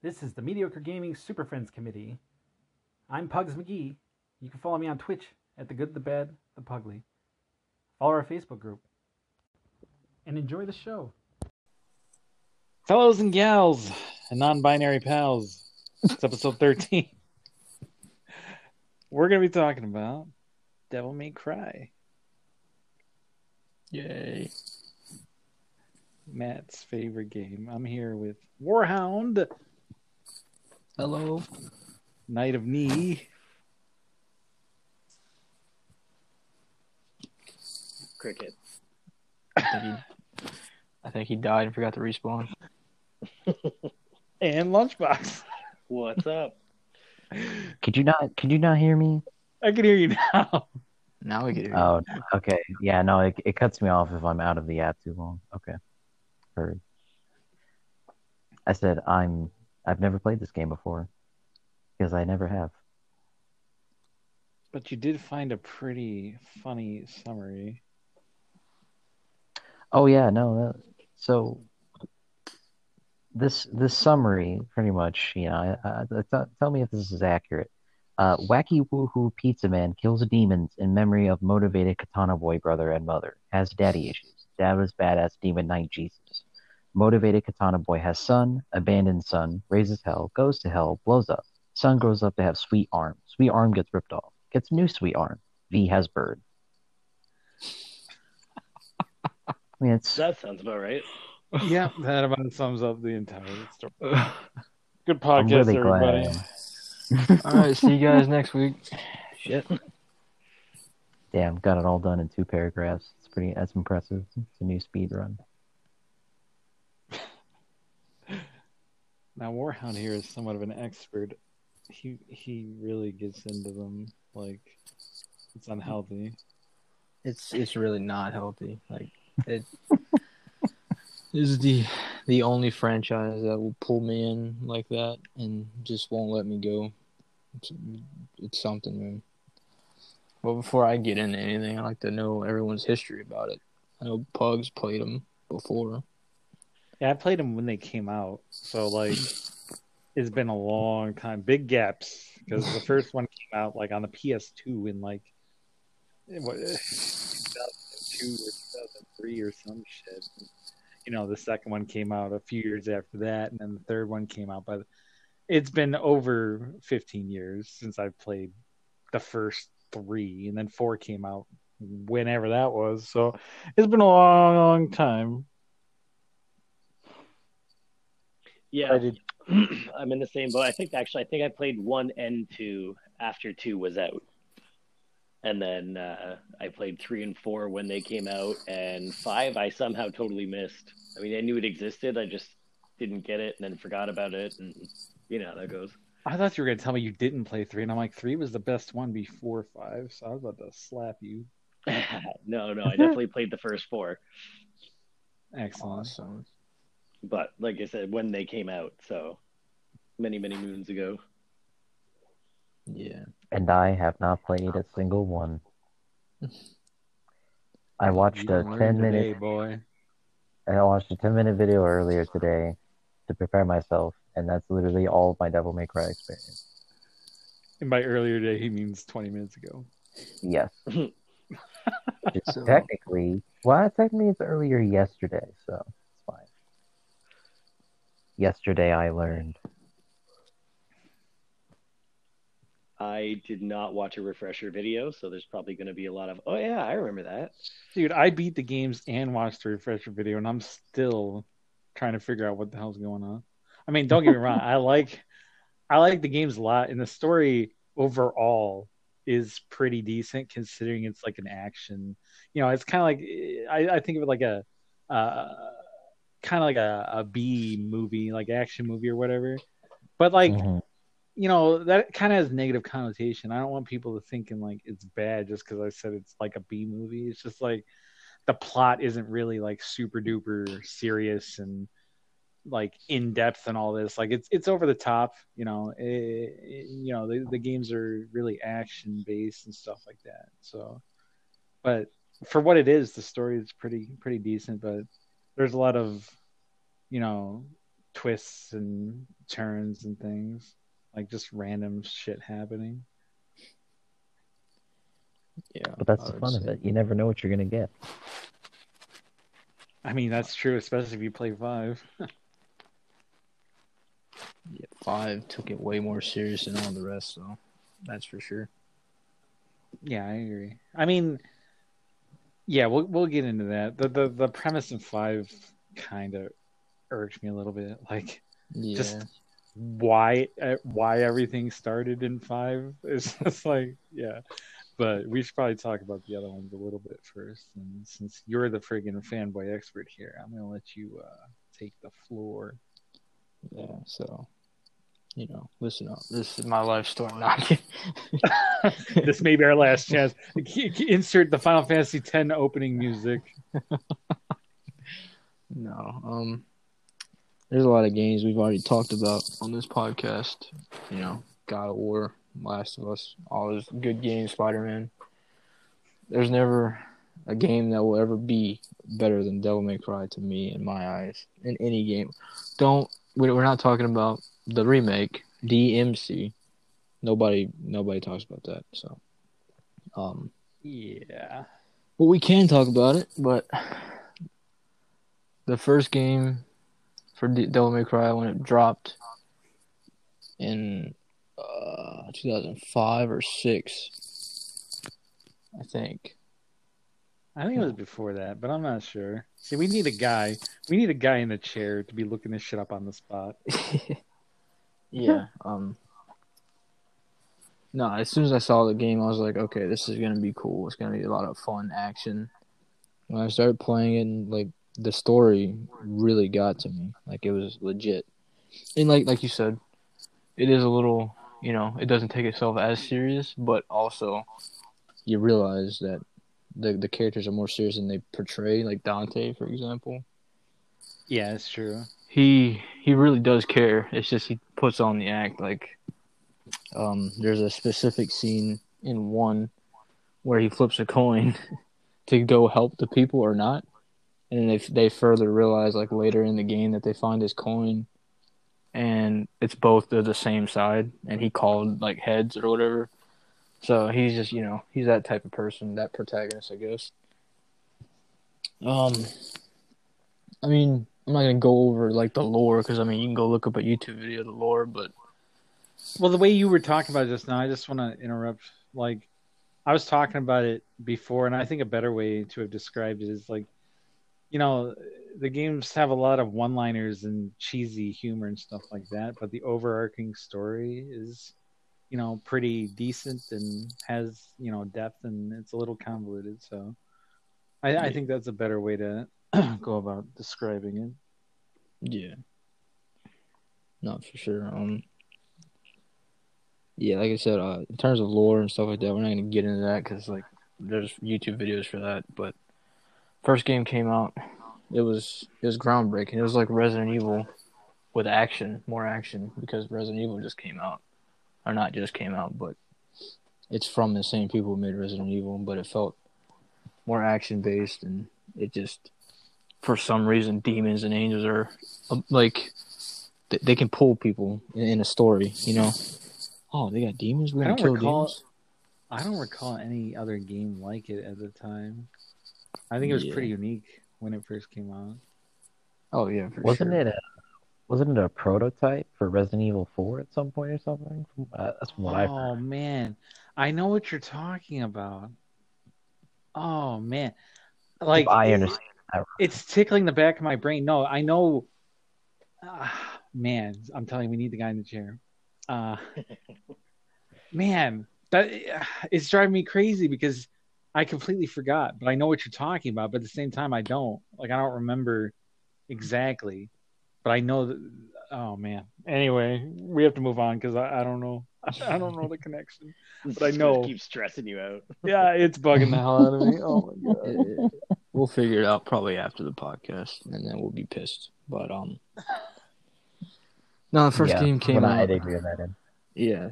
This is the Mediocre Gaming Super Friends Committee. I'm Pugs McGee. You can follow me on Twitch at The Good, The Bad, The Pugly. Follow our Facebook group. And enjoy the show. Fellows and gals and non binary pals, it's episode 13. We're going to be talking about Devil May Cry. Yay. Matt's favorite game. I'm here with Warhound, Hello. Knight of Knee, Cricket. I think he, I think he died and forgot to respawn. and Lunchbox. What's up? Could you not? Could you not hear me? I can hear you now. Now we get it. Oh, okay. Yeah, no, it, it cuts me off if I'm out of the app too long. Okay, heard. I said I'm. I've never played this game before because I never have. But you did find a pretty funny summary. Oh yeah, no. That, so this this summary pretty much, you know, uh, t- tell me if this is accurate. Uh, wacky woohoo pizza man kills demons in memory of motivated katana boy brother and mother. Has daddy issues. Dad was badass demon knight Jesus. Motivated katana boy has son, abandoned son, raises hell, goes to hell, blows up. Son grows up to have sweet arm. Sweet arm gets ripped off. Gets new sweet arm. V has bird. I mean, it's That sounds about right. yeah, that about sums up the entire story. Good podcast, really everybody. glad. All right, see you guys next week. Shit. Damn, got it all done in two paragraphs. It's pretty. That's impressive. It's a new speed run. Now Warhound here is somewhat of an expert. He he really gets into them like it's unhealthy. It's it's really not healthy. Like it is the the only franchise that will pull me in like that and just won't let me go. It's, it's something, man. But before I get into anything, I like to know everyone's history about it. I know Pugs played them before. Yeah, I played them when they came out, so like it's been a long time. Big gaps because the first one came out like on the PS2 in like eh, what eh, 2002 or 2003 or some shit. You know, the second one came out a few years after that, and then the third one came out. But it's been over 15 years since I've played the first three, and then four came out whenever that was. So it's been a long, long time. Yeah, I did I'm in the same boat. I think actually, I think I played one and two after two was out, and then uh, I played three and four when they came out, and five I somehow totally missed. I mean, I knew it existed, I just didn't get it, and then forgot about it, and you know how that goes. I thought you were gonna tell me you didn't play three, and I'm like, three was the best one before five, so I was about to slap you. no, no, I definitely played the first four, Excellent. Awesome. But like I said, when they came out, so many, many moons ago. Yeah. And I have not played a single one. I watched You a learned ten today, minute. boy. I watched a ten minute video earlier today to prepare myself, and that's literally all of my Devil May Cry experience. And by earlier day, he means 20 minutes ago. Yes, So- technically, well, technically it's earlier yesterday, so it's fine. Yesterday I learned. I did not watch a refresher video, so there's probably going to be a lot of, oh yeah, I remember that. Dude, I beat the games and watched the refresher video, and I'm still trying to figure out what the hell's going on. I mean, don't get me wrong, I like I like the games a lot, and the story overall is pretty decent considering it's like an action. You know, it's kind of like I, I think of it like a uh, kind of like a, a B movie, like action movie or whatever. But like Mhm. you know that kind of has negative connotation. I don't want people to thinking like it's bad just because I said it's like a B movie. It's just like the plot isn't really like super duper serious and like in depth and all this. Like it's it's over the top. You know, it, it- you know the the games are really action based and stuff like that. So, but for what it is, the story is pretty pretty decent. But there's a lot of you know twists and turns and things, like just random shit happening. Yeah, But that's the would fun of it. You never know what you're gonna get. I mean, that's true, especially if you play five. Yeah, five took it way more serious than all the rest, so that's for sure. Yeah, I agree. I mean, yeah, we'll we'll get into that. The the the premise in five kind of irked me a little bit. Like Yeah, Just- why uh, why everything started in five is just like yeah. But we should probably talk about the other ones a little bit first. And since you're the friggin' fanboy expert here, I'm gonna let you uh, take the floor. yeah. So, you know, listen up. This is my life story. Not this may be our last chance. Insert the Final Fantasy X opening music. No. Um there's a lot of games we've already talked about on this podcast. You know, God of War, Last of Us, all those good games, Spider Man. There's never a game that will ever be better than Devil May Cry to me in my eyes. In any game. Don't we're not talking about the remake, DMC. Nobody nobody talks about that. So um Yeah. well, we can talk about it, but the first game for D- Devil May Cry when it dropped in uh, 2005 or six, I think. I think it was before that, but I'm not sure. See, we need a guy. We need a guy in the chair to be looking this shit up on the spot. yeah. Um. No, as soon as I saw the game, I was like, okay, this is gonna be cool. It's gonna be a lot of fun action. When I started playing it, and, like the story really got to me. Like it was legit, and like like you said, it is a little, you know, it doesn't take itself as serious, but also you realize that the the characters are more serious than they portray. Like Dante, for example Yeah, it's true. He he really does care. It's just he puts on the act. Like, um, there's a specific scene in one where he flips a coin to go help the people or not, and they they further realize like later in the game that they find his coin, and it's both they're the same side, and he called like heads or whatever. So he's just you know he's that type of person, that protagonist, I guess. Um, I mean, I'm not gonna go over like the lore because I mean you can go look up a YouTube video of the lore, but Well, the way you were talking about it just now, I just want to interrupt. Like, I was talking about it before, and I think a better way to have described it is like, you know, the games have a lot of one-liners and cheesy humor and stuff like that, but the overarching story is, you know, pretty decent and has you know depth, and it's a little convoluted. So, I, I think that's a better way to go about describing it. yeah, not for sure. Um, yeah, like I said, uh, in terms of lore and stuff like that, we're not gonna get into that because like there's YouTube videos for that. But first game came out, it was it was groundbreaking. It was like Resident Evil with action, more action because Resident Evil just came out, or not just came out, but it's from the same people who made Resident Evil, but it felt more action based and it just for some reason demons and angels are um, like they, they can pull people in, in a story you know oh they got demons we're I gonna don't kill recall- demons I don't recall any other game like it at the time. I think it was Yeah. pretty unique when it first came out. oh yeah for Wasn't sure. it a wasn't it a prototype for Resident Evil 4 at some point or something? Uh, that's from what I've oh heard. man, I know what you're talking about. Oh man, like If I understand. It's tickling the back of my brain. No, I know. Ah, man, I'm telling you, we need the guy in the chair. Uh, man, that it's driving me crazy because I completely forgot. But I know what you're talking about. But at the same time, I don't. Like, I don't remember exactly. But I know that. Oh man. Anyway, we have to move on because I, I don't know. I don't know the connection. But I know. keep stressing you out. Yeah, it's bugging the hell out of me. Oh my god. It- it- we'll figure it out probably after the podcast and then we'll be pissed but um no the first yeah, game came out I edited that in. Yeah.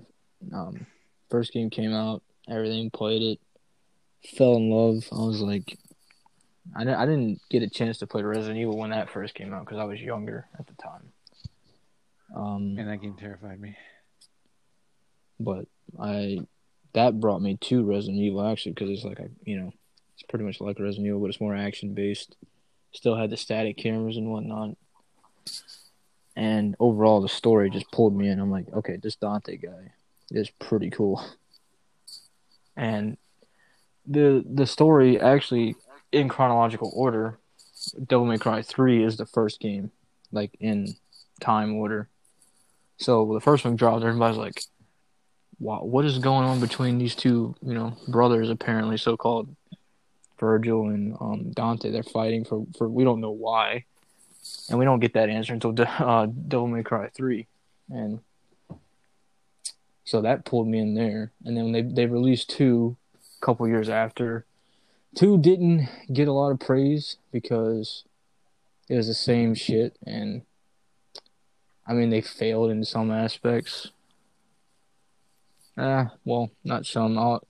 Um, first game came out, everything played it, fell in love. I was like, I didn't, I didn't get a chance to play Resident Evil when that first came out because I was younger at the time. Um, and that game terrified me. but I that brought me to Resident Evil actually because it's like I, you know it's pretty much like Resident Evil, but it's more action based. Still had the static cameras and whatnot. And overall, the story just pulled me in. I'm like, okay, this Dante guy is pretty cool. And the the story actually, in chronological order, Devil May Cry Three is the first game, like in time order. So the first one dropped, everybody's like, "Wow, what is going on between these two, you know, brothers? Apparently, so called Vergil and um, Dante. They're fighting for for we don't know why, and we don't get that answer until De- uh, Devil May Cry Three, and so that pulled me in there. And then they they released two, a couple years after. Two didn't get a lot of praise because it was the same shit, and I mean they failed in some aspects. Ah, well, not some. I'll,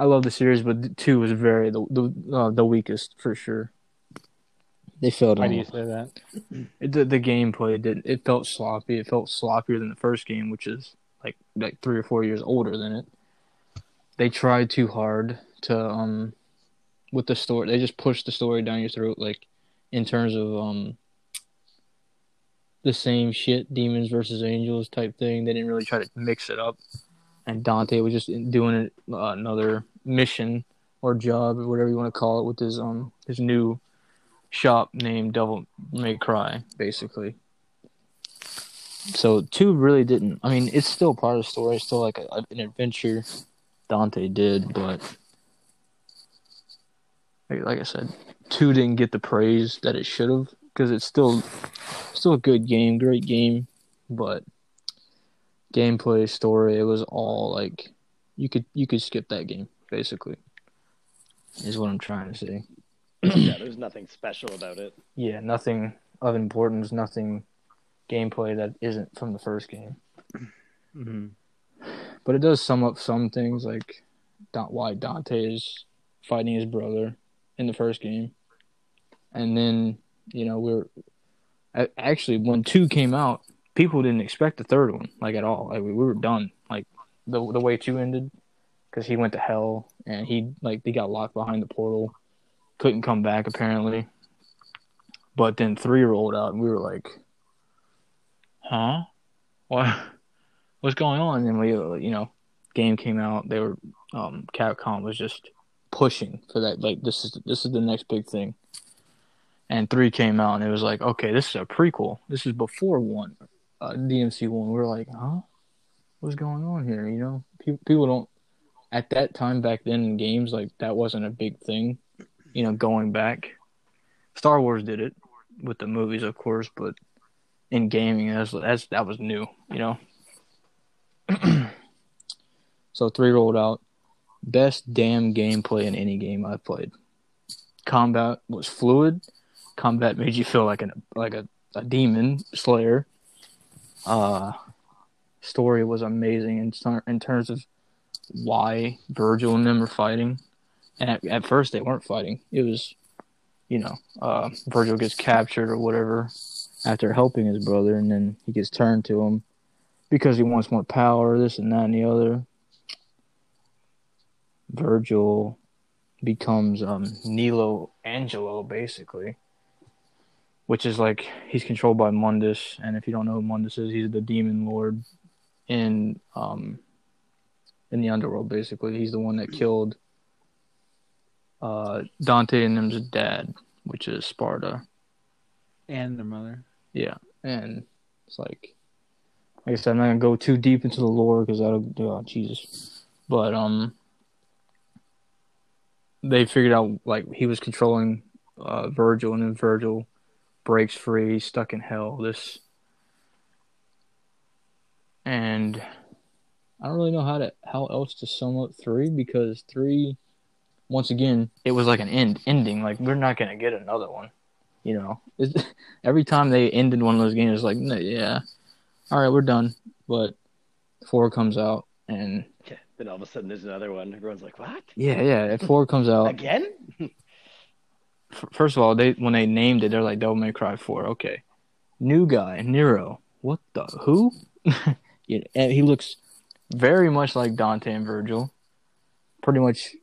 I love the series, but two was very the the uh, the weakest for sure. They failed Why do you say that? it, the, the gameplay did it felt sloppy. It felt sloppier than the first game, which is like like three or four years older than it. They tried too hard to um with the story. They just pushed the story down your throat, like in terms of um the same shit, demons versus angels type thing. They didn't really try to mix it up. And Dante was just doing it, uh, another mission or job or whatever you want to call it with his um his new shop named Devil May Cry, basically. So two really didn't. I mean, it's still part of the story. It's still like a, an adventure Dante did, but like, like I said, two didn't get the praise that it should have because it's still still a good game, great game, but gameplay, story, it was all like you could you could skip that game basically. Is what I'm trying to say. yeah, there's nothing special about it. Yeah, nothing of importance, nothing gameplay that isn't from the first game. Mm-hmm. But it does sum up some things like why Dante is fighting his brother in the first game. And then, you know, we're actually when 2 came out, people didn't expect the third one like at all. Like we, we were done. Like the the way 2 ended cuz he went to hell and he like they got locked behind the portal. Couldn't come back apparently. But then 3 rolled out and we were like, "Huh? What what's going on?" And we you know, game came out, they were um, Capcom was just pushing for that. Like this is this is the next big thing. And three came out, and it was like, okay, this is a prequel. This is before one, uh, DMC one. we're like, huh, what's going on here? You know, people people don't at that time back then in games like that wasn't a big thing. You know, going back, Star Wars did it with the movies, of course, but in gaming, that's that's that was new. You know. So three rolled out. Best damn gameplay in any game I've played. Combat was fluid. Combat made you feel like an like a, a demon slayer. Uh, story was amazing in ter- in terms of why Vergil and them were fighting. And at, at first they weren't fighting. It was, you know, uh, Vergil gets captured or whatever after helping his brother, and then he gets turned to him because he wants more power, this and that and the other. Vergil becomes um, Nelo Angelo, basically, which is like he's controlled by Mundus, and if you don't know who Mundus is, he's the demon lord in um in the underworld. Basically, he's the one that killed uh, Dante and them's dad, which is Sparda. And their mother. Yeah, and it's like, like I said, I'm not gonna go too deep into the lore because that'll, oh, Jesus. But um, they figured out like he was controlling uh, Vergil, and then Vergil breaks free, stuck in hell. This, and I don't really know how to how else to sum up three because three, once again, it was like an end ending. Like we're not gonna get another one. You know, It's- every time they ended one of those games, it's like, "No, yeah, all right, we're done. But four comes out, and Yeah, then all of a sudden there's another one. Everyone's like, "What? yeah, yeah, if four comes out. Again?" First of all, they when they named it, they're like Devil May Cry Four. Okay, new guy Nero. what the who? yeah, and he looks very much like Dante and Vergil. Pretty much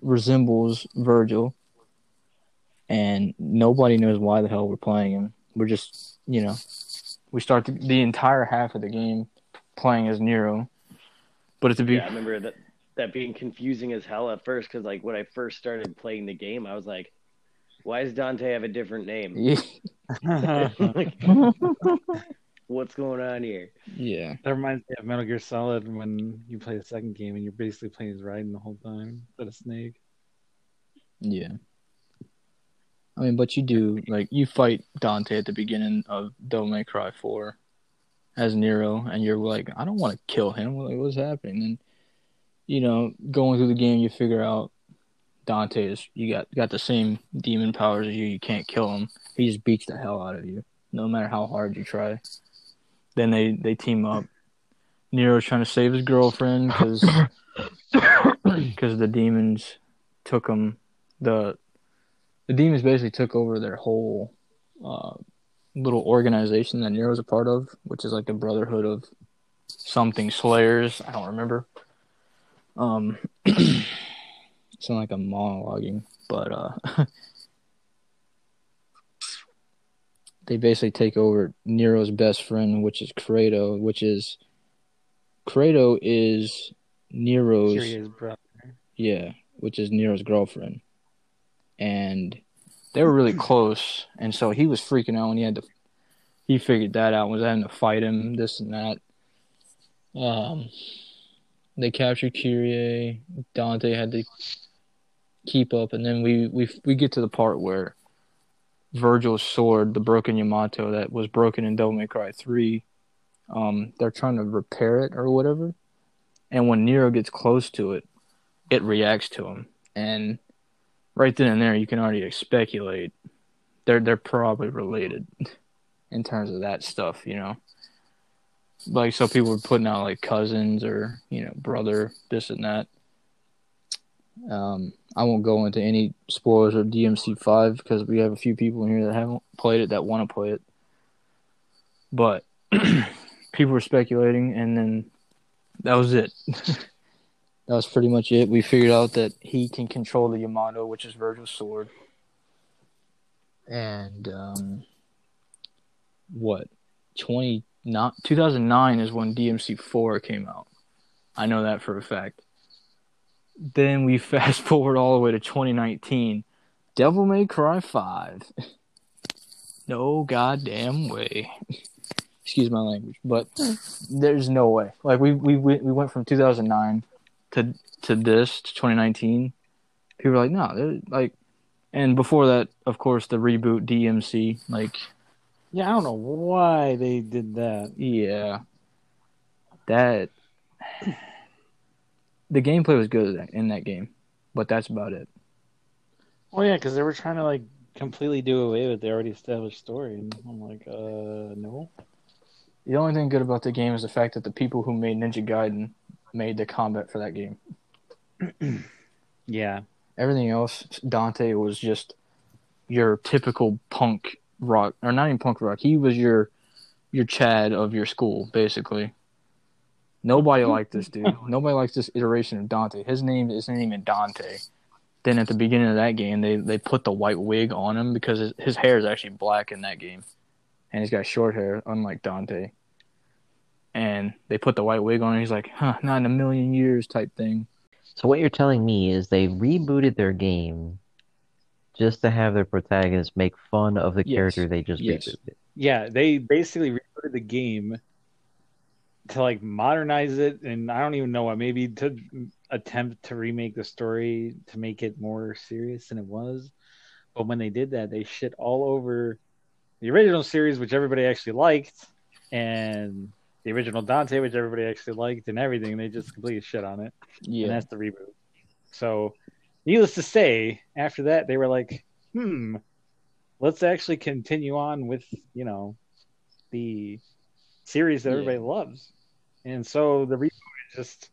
resembles Vergil. And nobody knows why the hell we're playing him. We're just, you know, we start the, the entire half of the game playing as Nero. But it's a be- Yeah, I remember that that being confusing as hell at first because like when I first started playing the game, I was like, "Why does Dante have a different name? like, what's going on here?" yeah, That reminds me of Metal Gear Solid when you play the second game and you're basically playing as Raiden the whole time instead of Snake. yeah. I mean, but you do like you fight Dante at the beginning of Devil May Cry Four as Nero, and you're like, I don't want to kill him. Like, what's happening? And you know, going through the game, you figure out Dante is you got got the same demon powers as you. You can't kill him. He just beats the hell out of you, no matter how hard you try. Then they they team up. Nero's trying to save his girlfriend because because the demons took him. The the demons basically took over their whole uh, little organization that Nero's a part of, which is like the Brotherhood of something Slayers. I don't remember. Um, sound like I'm monologuing, but uh, they basically take over Nero's best friend, which is Credo, which is Credo is Nero's brother. yeah, which is Nero's girlfriend. And they were really close, and so he was freaking out when he had to. He figured that out, was having to fight him, this and that. Um, they captured Kyrie. Dante had to keep up, and then we we we get to the part where Vergil's sword, the broken Yamato that was broken in Devil May Cry three, um, they're trying to repair it or whatever, and when Nero gets close to it, it reacts to him, and right then and there you can already speculate they're they're probably related in terms of that stuff, you know. Like so people were putting out like cousins or, you know, brother, this and that. Um I won't go into any spoilers of DMC five because we have a few people in here that haven't played it that want to play it. But people were speculating and then that was it. that was pretty much it. We figured out that he can control the Yamato, which is Vergil's sword. And um, what? 20 not 2009 is when DMC 4 came out. I know that for a fact. Then we fast forward all the way to 2019. Devil May Cry 5. no goddamn way. Excuse my language, but there's no way. Like we we we we went from 2009 to to this to 2019. People are like, no, like, and before that, of course, the reboot DMC. Like, Yeah, I don't know why they did that. yeah, that the gameplay was good in that game, but that's about it. Oh yeah, because they were trying to like completely do away with the already established story, and I'm like, uh, no. The only thing good about the game is the fact that the people who made Ninja Gaiden made the combat for that game. Yeah, Everything else, Dante was just your typical punk rock, or not even punk rock. He was your your Chad of your school, basically. Nobody mm-hmm. liked this dude. Nobody likes this iteration of Dante. His name isn't even Dante. Then at the beginning of that game, they they put the white wig on him because his, his hair is actually black in that game, and he's got short hair, unlike Dante. And they put the white wig on, him. he's like, "Huh, not in a million years," type thing. So what you're telling me is they rebooted their game just to have their protagonist make fun of the Yes. character they just Yes. rebooted. yeah. They basically rebooted the game to like modernize it, and I don't even know what. Maybe to attempt to remake the story to make it more serious than it was. But when they did that, they shit all over the original series, which everybody actually liked, and the original Dante, which everybody actually liked, and everything. They just completely shit on it. and Yeah, that's the reboot. So, needless to say, after that, they were like, "Hmm, let's actually continue on with you know the series that Yeah. everybody loves." And so the reboot is just,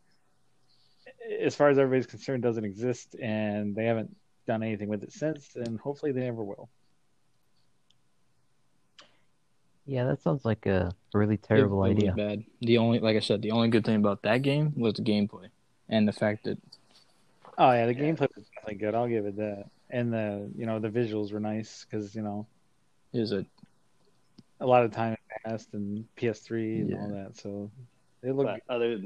as far as everybody's concerned, doesn't exist, and they haven't done anything with it since, and hopefully they never will. Yeah, that sounds like a really terrible it was idea. bad. The only, like I said, the only good thing about that game was the gameplay and the fact that Oh yeah, the gameplay was definitely good. I'll give it that. And the you know the visuals were nice because you know is it was a a lot of time passed and PS3 and Yeah. all that, so it looked. But other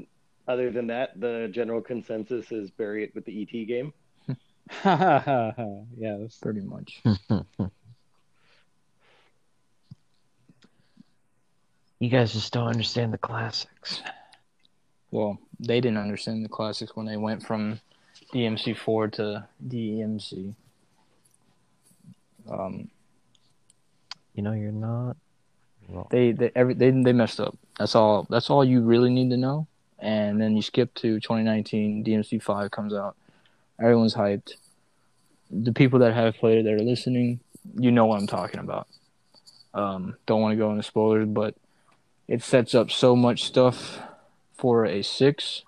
other than that, the general consensus is bury it with the ET game. yes. pretty much. you guys just don't understand the classics. Well, they didn't understand the classics when they went from DMC4 to DMC. Um, You know, you're not. Well, they they every they they messed up. That's all. That's all you really need to know. And then you skip to 2019. DMC5 comes out. Everyone's hyped. The people that have played it that are listening, you know what I'm talking about. Um, don't want to go into spoilers, but it sets up so much stuff for a six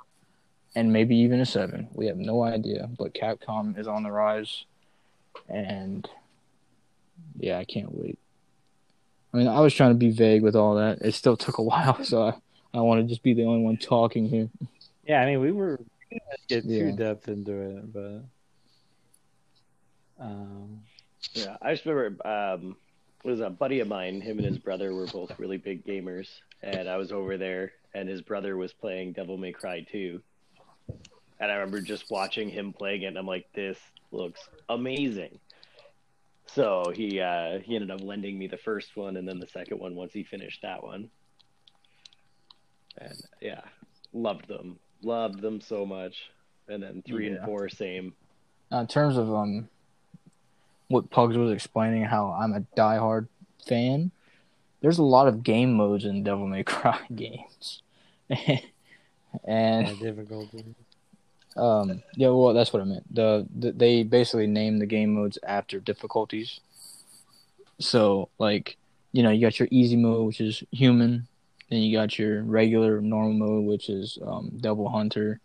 and maybe even a seven. We have no idea, but Capcom is on the rise, and yeah, I can't wait. I mean, I was trying to be vague with all that. It still took a while, so I, I want to just be the only one talking here. Yeah, I mean we were we didn't get Yeah. too depth into it, but um, Yeah, I just remember um, it was a buddy of mine. Him and his brother were both really big gamers, and I was over there, and his brother was playing Devil May Cry 2. And I remember just watching him playing it, and I'm like, "This looks amazing." So he uh, he ended up lending me the first one, and then the second one once he finished that one. And yeah, loved them, loved them so much. And then three and four, same. Now, in terms of um, what Pugs was explaining, how I'm a diehard fan. There's a lot of game modes in Devil May Cry games, yeah, and difficulty. Um, yeah, well, that's what I meant. The, the they basically name the game modes after difficulties. So, like, you know, you got your easy mode, which is human. Then you got your regular normal mode, which is um, double hunter.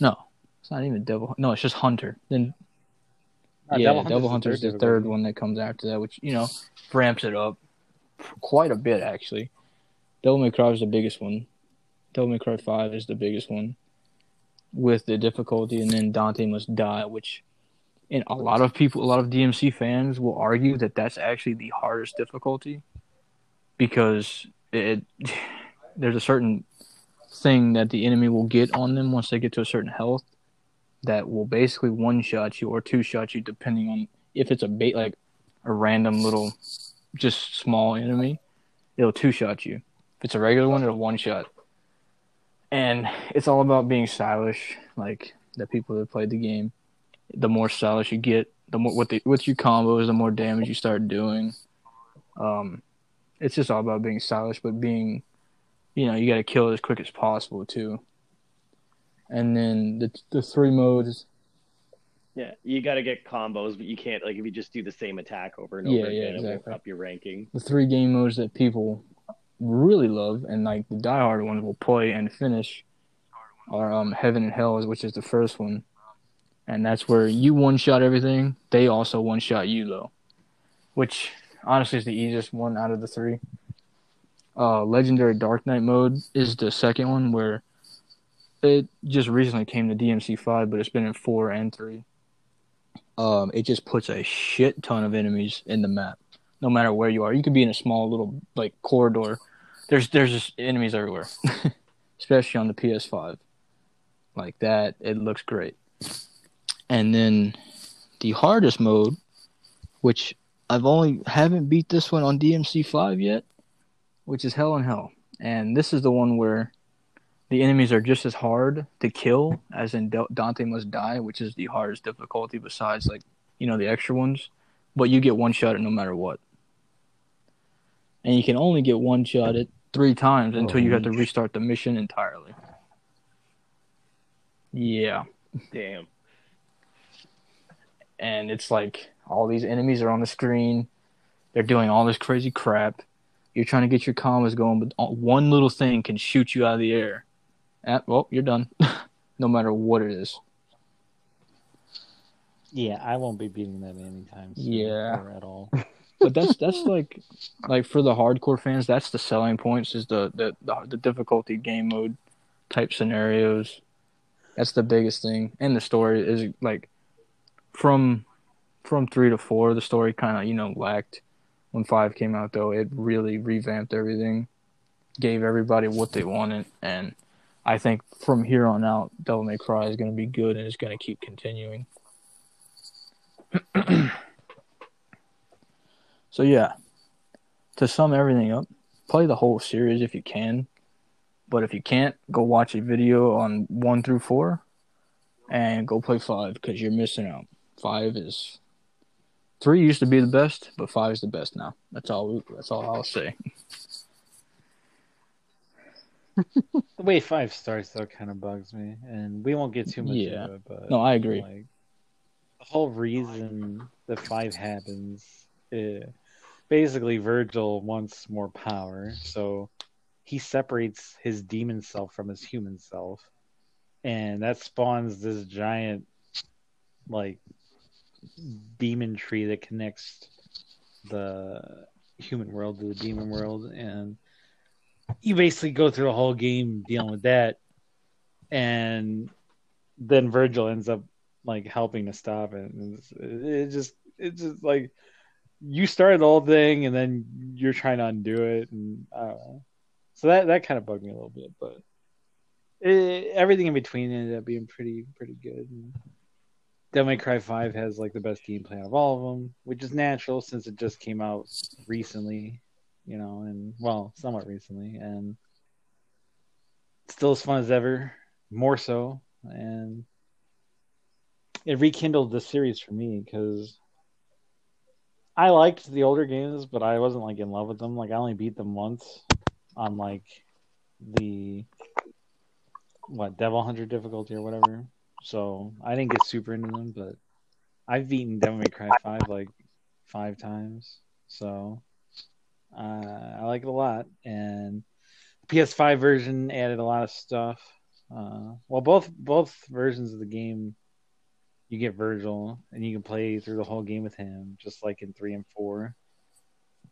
No, it's not even double. No, it's just hunter. Then Uh, yeah, Hunter's double the hunter is third the third one that comes after that, which you know ramps it up quite a bit actually. Devil May Cry is the biggest one. Devil May Cry Five is the biggest one with the difficulty, and then Dante Must Die, which, and a lot of people, a lot of DMC fans will argue that that's actually the hardest difficulty because it there's a certain thing that the enemy will get on them once they get to a certain health that will basically one shot you or two shot you depending on if it's a bait like a random little just small enemy it'll two shot you. If it's a regular one it'll one shot and it's all about being stylish like the people that played the game the more stylish you get the more with the with your combos the more damage you start doing um it's just all about being stylish but being you know you got to kill it as quick as possible too and then the the three modes Yeah, you got to get combos, but you can't like if you just do the same attack over and Yeah, over yeah, again, it won't exactly. up your ranking. the three game modes that people really love and like the diehard ones will play and finish are um Heaven and Hell, which is the first one, and that's where you one shot everything. They also one shot you though, which honestly is the easiest one out of the three. Uh, Legendary Dark Knight mode is the second one where it just recently came to DMC five, but it's been in four and three. Um, it just puts a shit ton of enemies in the map no matter where you are. You could be in a small little like corridor. There's there's just enemies everywhere, especially on the PS5. Like that, it looks great. And then the hardest mode, which I've only haven't beat this one on DMC5 yet, which is Hell in Hell. And this is the one where the enemies are just as hard to kill as in Dante Must Die, which is the hardest difficulty besides like you know the extra ones. But you get one shot at no matter what and you can only get one shot at three times until you have to restart the mission entirely. Yeah, Damn. and it's like all these enemies are on the screen. They're doing all this crazy crap. You're trying to get your combos going, but one little thing can shoot you out of the air. Ah, well, you're done. no matter what it is. Yeah, I won't be beating that anytime soon Yeah. or at all. but that's that's like like for the hardcore fans, that's the selling points is the the the, the difficulty game mode type scenarios. That's the biggest thing, and the story is like from from three to four. The story kind of you know lacked when five came out though. It really revamped everything, gave everybody what they wanted, and I think from here on out, Devil May Cry is going to be good and it's going to keep continuing. so yeah, to sum everything up, play the whole series if you can. But if you can't, go watch a video on one through four, and go play five because you're missing out. Five is three used to be the best, but five is the best now. That's all. That's all I'll say. The way five starts though kind of bugs me, and we won't get too much Yeah. into it. But No, I agree. Like the whole reason that five happens, is basically Vergil wants more power, so he separates his demon self from his human self, and that spawns this giant, like, demon tree that connects the human world to the demon world, and you basically go through the whole game dealing with that, and then Vergil ends up like helping to stop it. It just it's just like you started the whole thing, and then you're trying to undo it, and. So that that kind of bugged me a little bit, but it, everything in between ended up being pretty pretty good. And Devil May Cry Five has like the best gameplay out of all of them, which is natural since it just came out recently, you know, and well, somewhat recently, and still as fun as ever, more so, and it rekindled the series for me because I liked the older games, but I wasn't like in love with them. Like I only beat them once on like the what Devil Hunter difficulty or whatever. So I didn't get super into them, but I've beaten Devil May Cry five like five times. So uh, I like it a lot, and the PS5 version added a lot of stuff. Uh, well, both both versions of the game, you get Vergil, and you can play through the whole game with him, just like in three and four.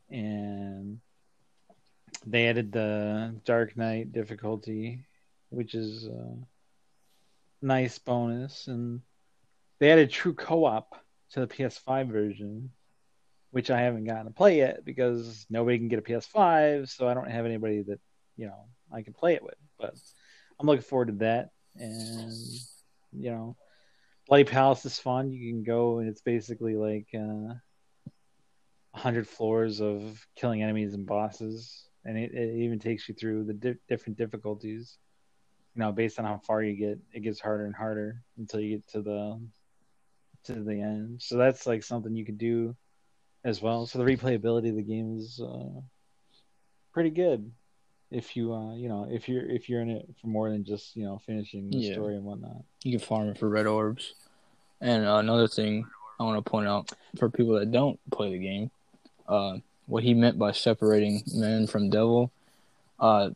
And they added the Dark Knight difficulty, which is a nice bonus, and they added True Co-op to the PS5 version, which I haven't gotten to play yet because nobody can get a PS5, so I don't have anybody that you know I can play it with. But I'm looking forward to that, and you know, Palace is fun. You can go and it's basically like uh, hundred floors of killing enemies and bosses, and it, it even takes you through the di- different difficulties. You know, based on how far you get, it gets harder and harder until you get to the to the end. So that's like something you could do as well. So the replayability of the game is uh, pretty good if you uh, you know if you're if you're in it for more than just you know finishing the Yeah. story and whatnot. You can farm it for red orbs. And another thing I want to point out for people that don't play the game, uh, what he meant by separating man from devil, uh,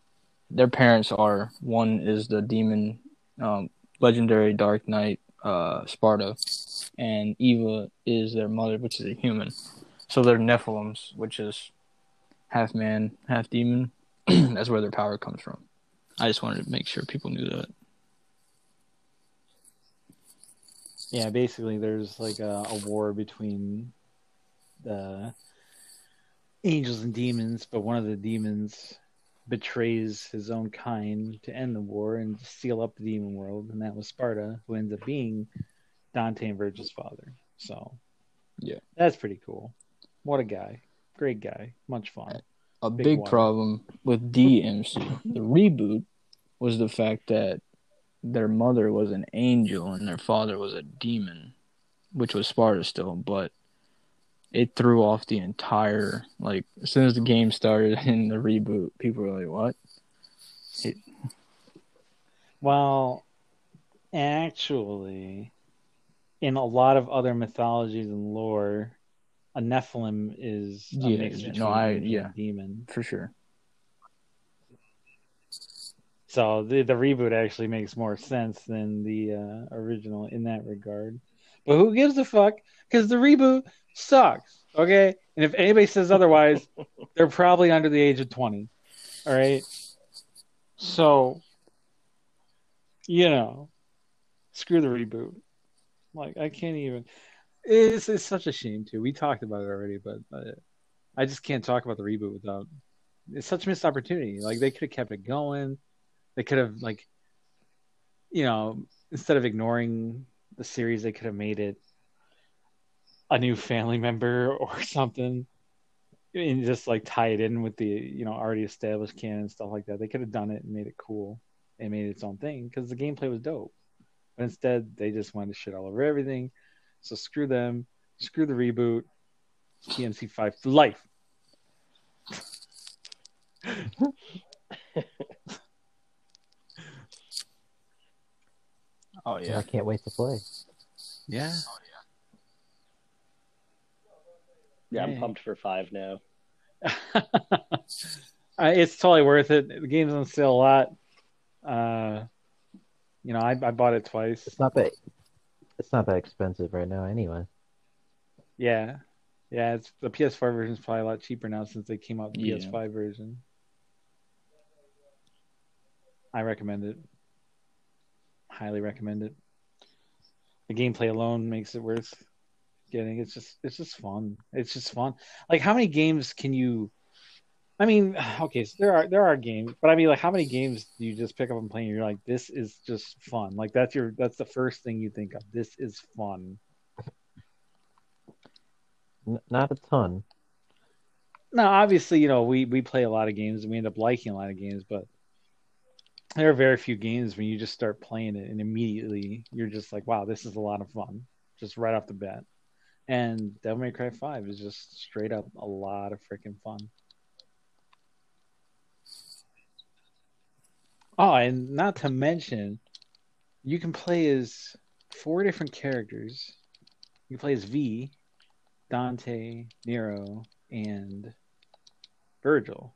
their parents are one is the demon, um, legendary Dark Knight uh, Sparda, and Eva is their mother, which is a human. So they're Nephilims, which is half man, half demon. That's where their power comes from. I just wanted to make sure people knew that. Yeah, basically there's like a, a war between the angels and demons, but one of the demons betrays his own kind to end the war and seal up the demon world, and that was Sparda, who ends up being Dante and Vergil's father. So, Yeah. that's pretty cool. What a guy, great guy, much fun. a Big big, problem with DMC, the reboot, was the fact that their mother was an angel and their father was a demon, which was Sparda still, but it threw off the entire like as soon as the game started in the reboot, people were like, What? Well, actually, in a lot of other mythologies and lore, a Nephilim is a Yeah, no, I- yeah. demon. For sure. So the the reboot actually makes more sense than the uh, original in that regard. But who gives a fuck? Because the reboot sucks. Okay, and if anybody says otherwise, they're probably under the age of twenty. All right. So, you know, screw the reboot. Like I can't even. It's it's such a shame too. We talked about it already, but uh, I just can't talk about the reboot without. It's such a missed opportunity. Like they could have kept it going. They could have like, you know, instead of ignoring the series, they could have made it a new family member or something, and just like tie it in with the you know already established canon stuff like that. They could have done it and made it cool and made it its own thing because the gameplay was dope. But instead, they just wanted to shit all over everything. So screw them. Screw the reboot. DMC five for life. Oh yeah. I can't wait to play. Yeah. Yeah, I'm pumped for five now. Uh, it's totally worth it. The game's on sale a lot. Uh, you know, I, I bought it twice. It's not that it's not that expensive right now anyway. Yeah, yeah. It's the PS4 version is probably a lot cheaper now since they came out the Yeah. PS5 version. I recommend it. Highly recommend it. The gameplay alone makes it worth getting. It's just it's just fun. It's just fun. Like how many games can you? I mean, okay, so there are there are games, but I mean, like how many games do you just pick up and play? And you're like, this is just fun. Like that's your that's the first thing you think of. This is fun. Not a ton. Now, obviously, you know, we we play a lot of games and we end up liking a lot of games, but there are very few games when you just start playing it and immediately you're just like, wow, this is a lot of fun, just right off the bat. And Devil May Cry Five is just straight up a lot of freaking fun. Oh, and not to mention, you can play as four different characters. You can play as V, Dante, Nero, and Vergil.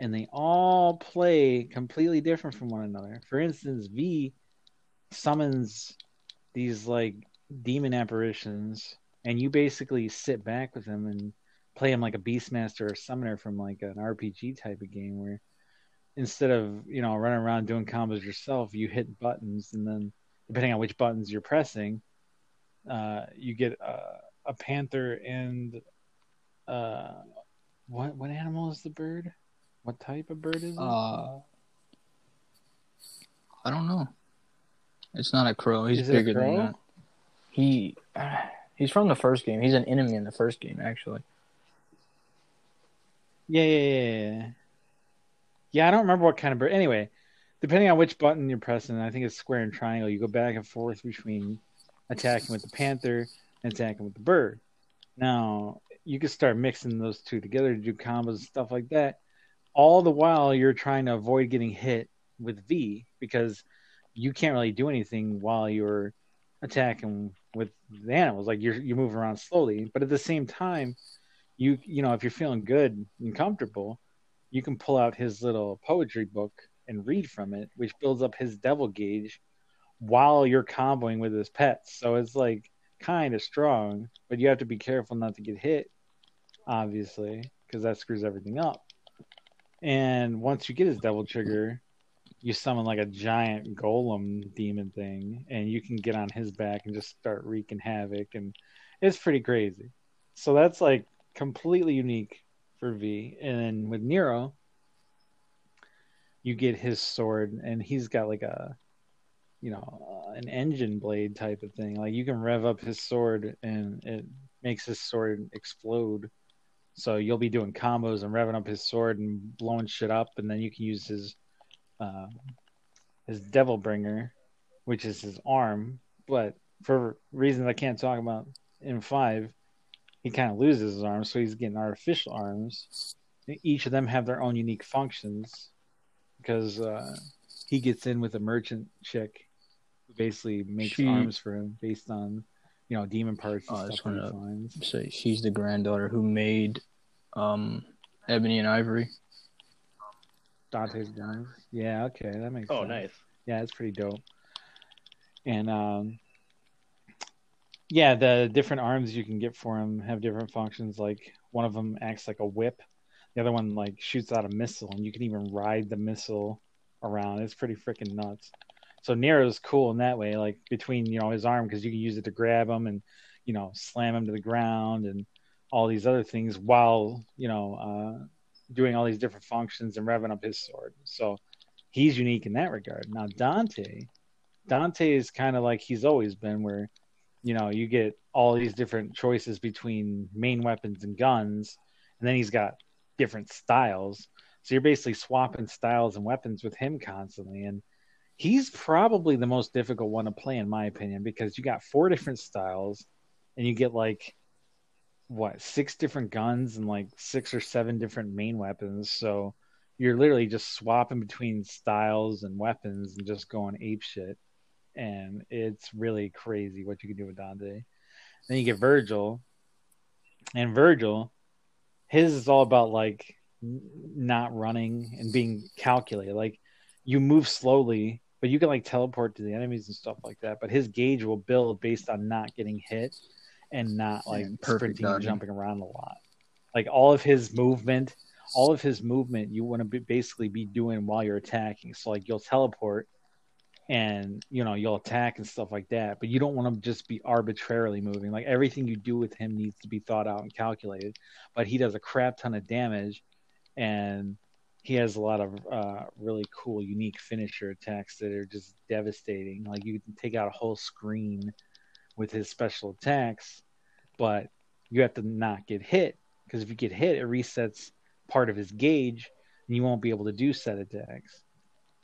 And they all play completely different from one another. For instance, V summons these like demon apparitions, and you basically sit back with them and play them like a Beastmaster or Summoner from like an RPG type of game where instead of you know running around doing combos yourself, you hit buttons, and then depending on which buttons you're pressing, uh, you get uh, a panther and uh, what what animal is the bird? What type of bird is it? Uh, I don't know. It's not a crow. He's Is it a bigger than that. He he's from the first game. He's an enemy in the first game, actually. Yeah, yeah, yeah, yeah. Yeah, I don't remember what kind of bird. Anyway, depending on which button you're pressing, I think it's square and triangle. You go back and forth between attacking with the panther and attacking with the bird. Now you can start mixing those two together to do combos and stuff like that. All the while you're trying to avoid getting hit with V because you can't really do anything while you're attacking with the animals. Like you're you move around slowly, but at the same time, you you know if you're feeling good and comfortable, you can pull out his little poetry book and read from it, which builds up his devil gauge while you're comboing with his pets. So it's like kind of strong, but you have to be careful not to get hit, obviously, because that screws everything up. And once you get his devil trigger, you summon like a giant golem demon thing, and you can get on his back and just start wreaking havoc, and it's pretty crazy. So that's like completely unique for V. And then with Nero, you get his sword, and he's got like a, you know, an engine blade type of thing. Like you can rev up his sword, and it makes his sword explode. So you'll be doing combos and revving up his sword and blowing shit up, and then you can use his, uh, his Devil Bringer, which is his arm. But for reasons I can't talk about in five, he kind of loses his arms, so he's getting artificial arms. Each of them have their own unique functions because uh, he gets in with a merchant chick who basically makes She- arms for him based on you know demon parts and Oh, I just stuff that he wanna- finds. So she's the granddaughter who made um, Ebony and Ivory. Dante's guns. Yeah, okay, that makes Oh, sense. nice. Yeah, it's pretty dope. And um, Yeah, the different arms you can get for him have different functions. Like one of them acts like a whip, the other one like shoots out a missile, and you can even ride the missile around. It's pretty freaking nuts. So Nero's cool in that way, like between you know his arm because you can use it to grab him and you know slam him to the ground and all these other things while you know uh, doing all these different functions and revving up his sword. So he's unique in that regard. Now Dante, Dante is kind of like he's always been, where you know you get all these different choices between main weapons and guns, and then he's got different styles. So you're basically swapping styles and weapons with him constantly, and he's probably the most difficult one to play in my opinion because you got four different styles, and you get like what six different guns and like six or seven different main weapons. So you're literally just swapping between styles and weapons and just going ape shit. And it's really crazy what you can do with Dante. Then you get Vergil, and Vergil, his is all about like not running and being calculated. Like you move slowly, but you can like teleport to the enemies and stuff like that. But his gauge will build based on not getting hit and not like sprinting and jumping around a lot. Like all of his movement, all of his movement, you want to be, basically be doing while you're attacking. So like you'll teleport, and you know you'll attack and stuff like that. But you don't want to just be arbitrarily moving. Like everything you do with him needs to be thought out and calculated. But he does a crap ton of damage, and he has a lot of uh, really cool, unique finisher attacks that are just devastating. Like you can take out a whole screen with his special attacks, but you have to not get hit because if you get hit, it resets part of his gauge, and you won't be able to do set attacks.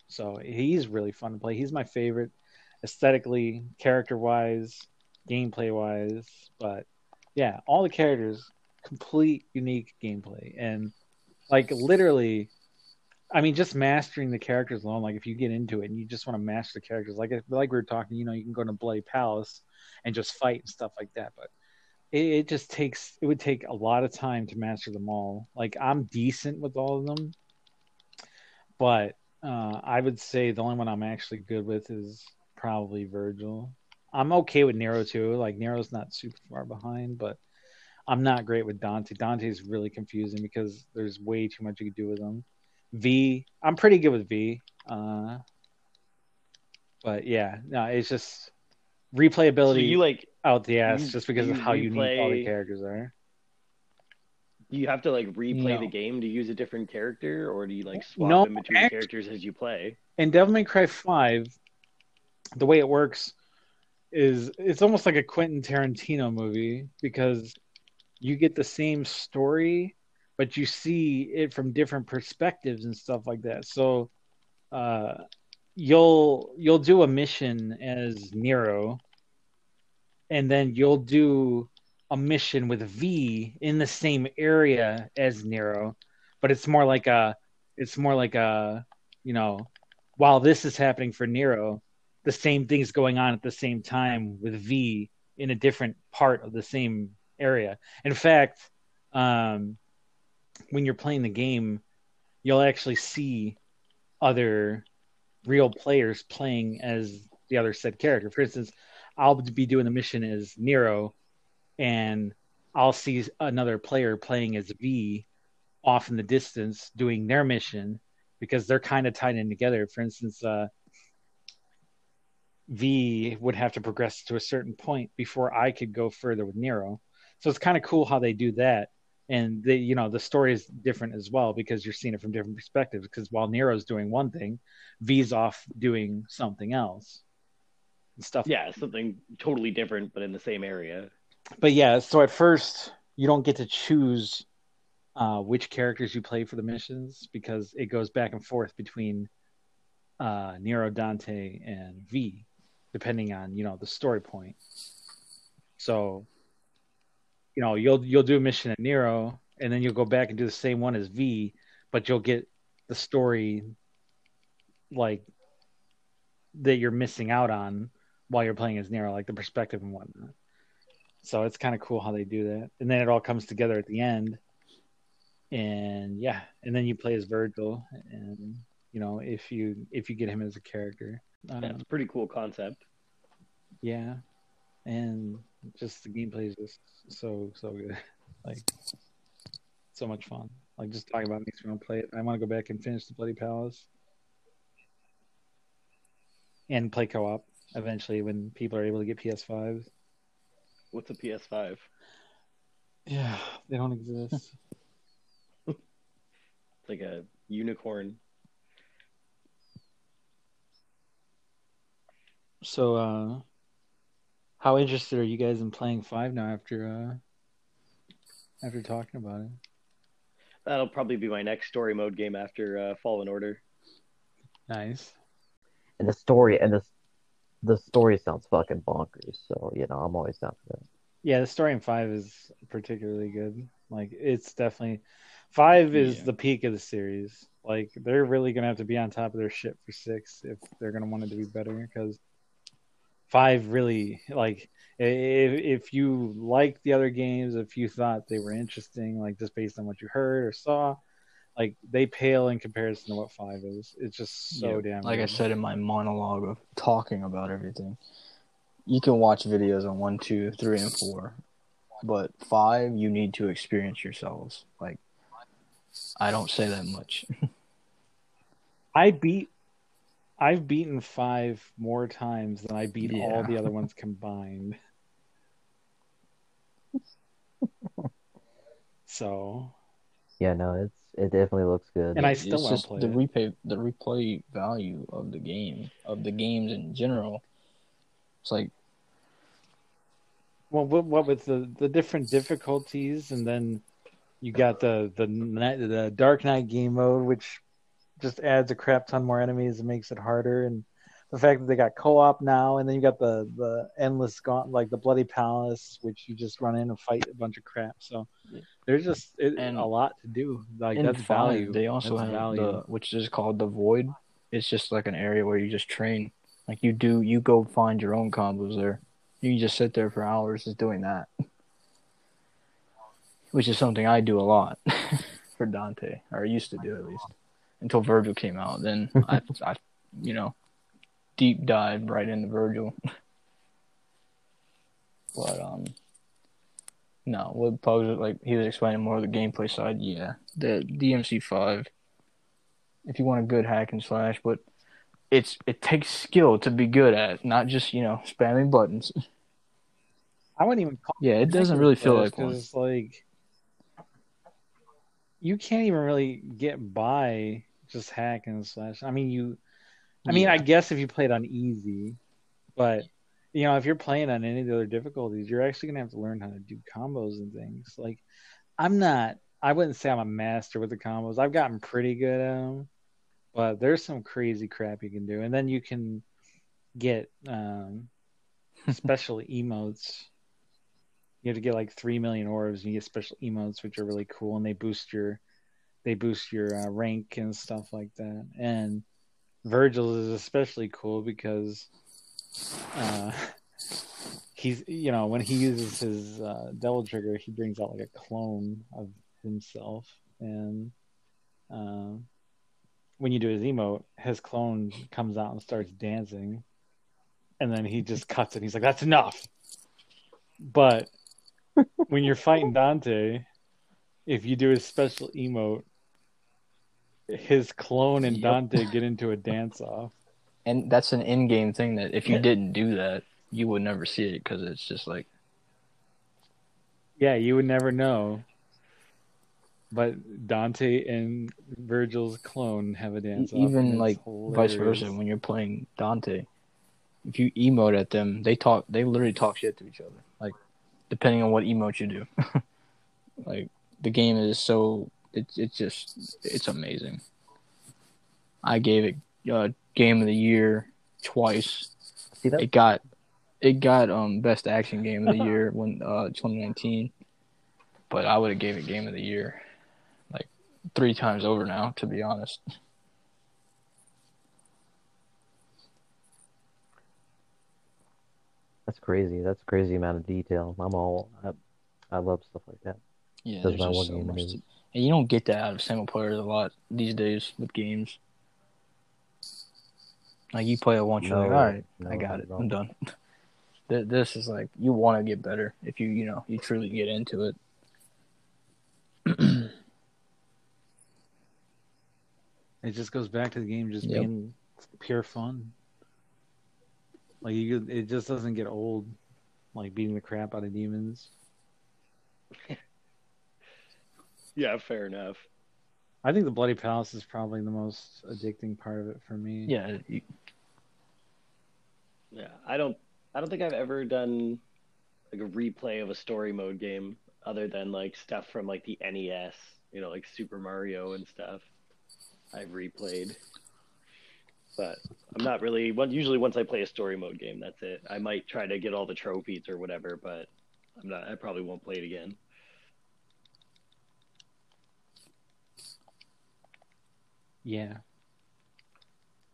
So he's really fun to play. He's my favorite, aesthetically, character wise, gameplay wise. But yeah, all the characters, complete unique gameplay, and like literally. I mean, just mastering the characters alone. Like, if you get into it and you just want to master the characters, like like we were talking, you know, you can go to Bloody Palace and just fight and stuff like that. But it, it just takes it would take a lot of time to master them all. Like I'm decent with all of them, but uh, I would say the only one I'm actually good with is probably Vergil. I'm okay with Nero too. Like Nero's not super far behind, but I'm not great with Dante. Dante's really confusing because there's way too much you can do with him. V, I'm pretty good with V. Uh, but yeah, no, it's just replayability So you like out the ass you- just because of how unique all the characters are. do you have to like replay No. the game to use a different character, or do you like swap No, in between act- characters as you play? In Devil May Cry 5, the way it works is it's almost like a Quentin Tarantino movie because you get the same story, but you see it from different perspectives and stuff like that. So uh, you'll you'll do a mission as Nero, and then you'll do a mission with V in the same area as Nero, but it's more like a it's more like a you know while this is happening for Nero, the same thing's going on at the same time with V in a different part of the same area. In fact, um, when you're playing the game, you'll actually see other real players playing as the other said character. For instance, I'll be doing the mission as Nero, and I'll see another player playing as V off in the distance doing their mission because they're kind of tied in together. For instance, uh, V would have to progress to a certain point before I could go further with Nero. So it's kind of cool how they do that. And the you know the story is different as well because you're seeing it from different perspectives. Because while Nero's doing one thing, V's off doing something else. And stuff Yeah, something totally different, but in the same area. but yeah, so at first you don't get to choose uh, which characters you play for the missions because it goes back and forth between uh, Nero, Dante, and V, depending on you know the story point. So, you know, you'll you'll do a mission at Nero, and then you'll go back and do the same one as V, but you'll get the story like that you're missing out on while you're playing as Nero, like the perspective and whatnot. So it's kind of cool how they do that, and then it all comes together at the end. And yeah, and then you play as Vergil, and you know if you if you get him as a character, um, That's a pretty cool concept. yeah, and just the gameplay is just so so good. Like so much fun. Like just talking about it makes me want to play it. I want to go back and finish the Bloody Palace and play co-op eventually when people are able to get PS5s. What's a PS5? Yeah, they don't exist. It's like a unicorn. so, uh, how interested are you guys in playing five now after uh, after talking about it? That'll probably be my next story mode game after uh, Fallen Order. Nice. And the story and the the story sounds fucking bonkers. So you know, I'm always down for that. Yeah, the story in five is particularly good. Like it's definitely five is Yeah. the peak of the series. Like they're really gonna have to be on top of their shit for six if they're gonna want it to be better because five really like if if you liked the other games, if you thought they were interesting, like just based on what you heard or saw, like they pale in comparison to what five is. It's just so Yeah, damn like I said in my monologue of talking about everything. You can watch videos on one, two, three, and four, but five you need to experience yourselves. Like I don't say that much. I beat I've beaten five more times than I beat all the other ones combined. so Yeah, no, it's it definitely looks good. And I still wanna just play the it. replay the replay value of the game of the games in general. It's like well what, what with the the different difficulties and then you got the the the dark knight game mode which just adds a crap ton more enemies and makes it harder and the fact that they got co-op now and then you got the the endless gaunt like the bloody palace which you just run in and fight a bunch of crap so there's just it, And a lot to do like that's five, value they also That's have value. the which is called the void. It's just like an area where you just train. Like you do you go find your own combos there. You can just sit there for hours just doing that. Which is something I do a lot for Dante, or I used to do at least. Until Vergil came out. Then I I you know, deep dive right into Vergil. but um no, what Pugs like he was explaining more of the gameplay side. Yeah, the DMC five. If you want a good hack and slash, but it's it takes skill to be good at, not just you know spamming buttons. i wouldn't even call Yeah, it doesn't really feel like because one. it's like you can't even really get by just hack and slash i mean you I mean, Yeah. I guess if you played on easy, but you know, if you're playing on any of the other difficulties, you're actually gonna have to learn how to do combos and things. Like, I'm not. I wouldn't say I'm a master with the combos. I've gotten pretty good at them, but there's some crazy crap you can do, and then you can get um, special emotes. You have to get like three million orbs, and you get special emotes, which are really cool, and they boost your they boost your uh, rank and stuff like that. And Vergil is especially cool because uh, he's you know when he uses his uh, devil trigger, he brings out like a clone of himself, and um, when you do his emote, his clone comes out and starts dancing, and then he just cuts it. He's like, "That's enough." But when you're fighting Dante, if you do his special emote, his clone and Yep. Dante get into a dance off. And that's an in-game thing that if you didn't do that, you would never see it because it's just like Yeah, you would never know. But Dante and Vergil's clone have a dance off. even like vice versa when you're playing Dante. If you emote at them, they talk. They literally talk shit to each other. Depending on what emote you do. like the game is so it's it's just it's amazing. I gave it uh, game of the year twice. See that? It got it got um best action game of the year when uh 2019. But I would have gave it game of the year like three times over now, to be honest. That's crazy. That's a crazy amount of detail. I'm all I, I love stuff like that. Yeah, Doesn't there's just so much. To, and you don't get that out of single players a lot these days with games. Like you play it once, you're like, all right, no, I got it, at all. I'm done. This is like you want to get better if you you know you truly get into it. It just goes back to the game just Yep. being pure fun. Like you, it just doesn't get old. Like beating the crap out of demons. Yeah, fair enough. I think the Bloody Palace is probably the most addicting part of it for me. Yeah, you, Yeah, I don't. I don't think I've ever done like a replay of a story mode game other than like stuff from like the NES. You know, like Super Mario and stuff. I've replayed, but I'm not really. One usually once I play a story mode game, that's it. I might try to get all the trophies or whatever, but I'm not. I probably won't play it again. Yeah.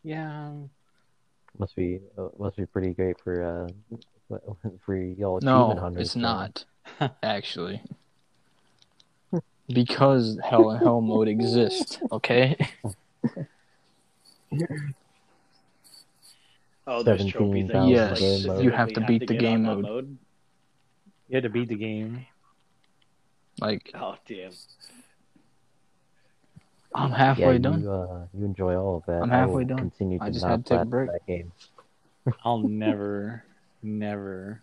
Yeah. um, Must be uh, must be pretty great for uh for y'all achievement no, hunters. it's so- not actually because hell and hell mode exists. Okay, Oh, there's trophies. that 17,000 Yes, like, game mode. you have to specifically beat the game on that mode. You had to beat the game. like Oh damn. I'm Yeah, halfway you, done. uh, you enjoy all of that. I'm halfway done. Continue to I just had to take a break. that game. I'll never, never.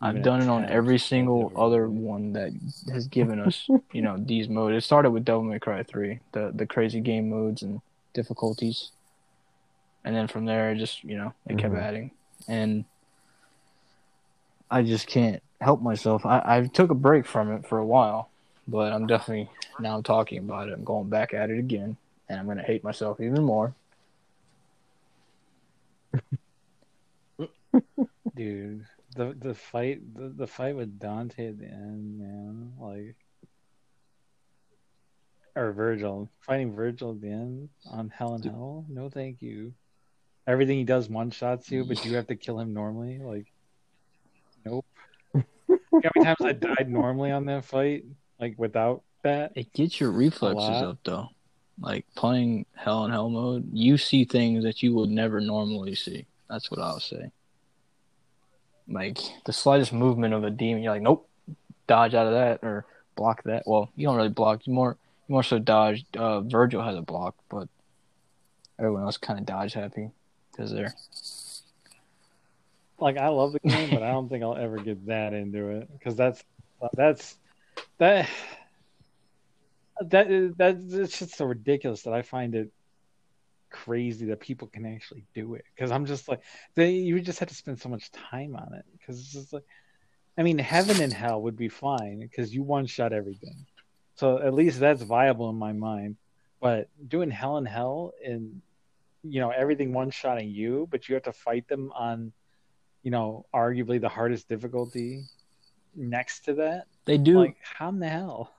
I've done it on every single other do one that has given us, you know, these modes. It started with Devil May Cry 3, the the crazy game modes and difficulties. And then from there, it just, you know, it kept Mhm. adding. And I just can't help myself. I, I took a break from it for a while, but I'm definitely, now I'm talking about it. I'm going back at it again, and I'm going to hate myself even more. Dude, the the fight the, the fight with Dante at the end, man, like or Vergil fighting Vergil at the end on Hell and Hell. No, thank you. Everything he does one shots you, but you have to kill him normally. Like, nope. How many times I died normally on that fight, like without that? It gets your reflexes up though. Like playing Hell in Hell mode, you see things that you would never normally see. That's what I'll say. Like the slightest movement of a demon, you're like, nope, dodge out of that or block that. Well, you don't really block. You more, you more so dodge. Uh, Vergil has a block, but everyone else kind of dodge happy because they're like I love the game, but I don't think I'll ever get that into it because that's that's that that is that it's just so ridiculous that I find it crazy that people can actually do it because I'm just like they you just have to spend so much time on it because it's just like I mean heaven and hell would be fine because you one shot everything. So at least that's viable in my mind but doing hell and hell and you know everything one shotting you but you have to fight them on you know, arguably the hardest difficulty next to that. they do. Like, how in the hell?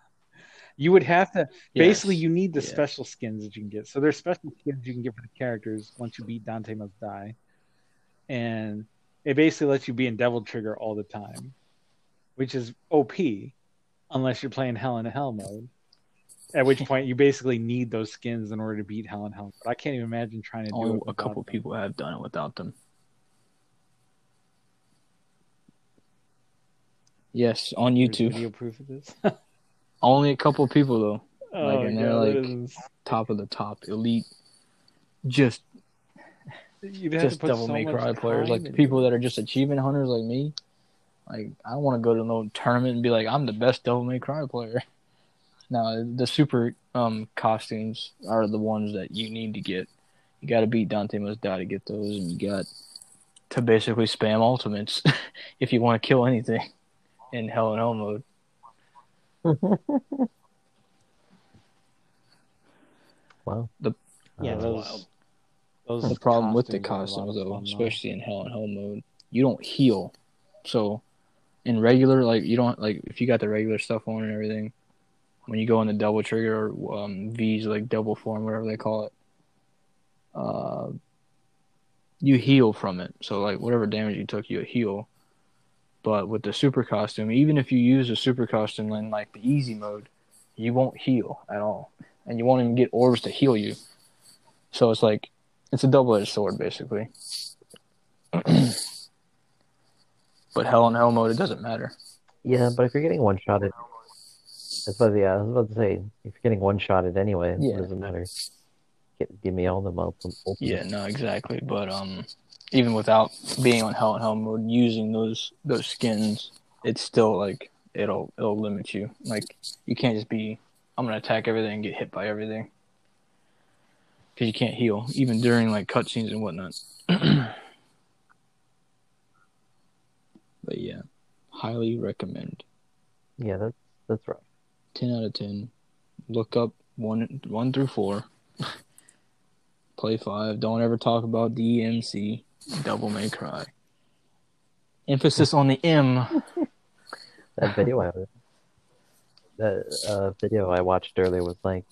You would have to basically you need the Yeah. special skins that you can get. So there's special skins you can get for the characters once you beat Dante Must Die. And it basically lets you be in Devil Trigger all the time. Which is OP unless you're playing Hell in a Hell mode. At which point you basically need those skins in order to beat Hell in Hell. But I can't even imagine trying to do Only it. a couple them. people have done it without them. Yes, on There's YouTube. Video proof of this. Only a couple people though. oh, and they're like- is- Top of the top, elite. Just You'd just Devil so May Cry players, like the people it. that are just achievement hunters like me. Like I don't want to go to no tournament and be like I'm the best Devil May Cry player. No, the super um costumes are the ones that you need to get. You got to beat Dante Must Die to get those, and you got to basically spam ultimates if you want to kill anything in Hell and Hell mode. Wow. The- Yeah, those. wild. those the problem with the costumes are a lot costumes of though, fun, especially in hell and hell mode, you don't heal. So in regular, like you don't like if you got the regular stuff on and everything, when you go in the double trigger or um, V's like double form, whatever they call it, uh, you heal from it. So like whatever damage you took, you heal. But with the super costume, even if you use a super costume in like the easy mode, you won't heal at all, and you won't even get orbs to heal you. So it's like it's a double edged sword basically. But hell in hell mode, it doesn't matter. Yeah, but if you're getting one shotted, that's what yeah, I was about to say. If you're getting one shotted anyway, Yeah. it doesn't matter. Get, give me all the multiple. Yeah, no, exactly. But um, even without being on hell and hell mode, using those those skins, it's still like it'll it'll limit you. Like you can't just be I'm gonna attack everything and get hit by everything because you can't heal even during like cutscenes and whatnot. but yeah, highly recommend. Yeah, that's that's right. Ten out of ten. Look up one one through four. Play five. Don't ever talk about DMC. Double May Cry. Emphasis on the M. That video I that uh, video I watched earlier was like,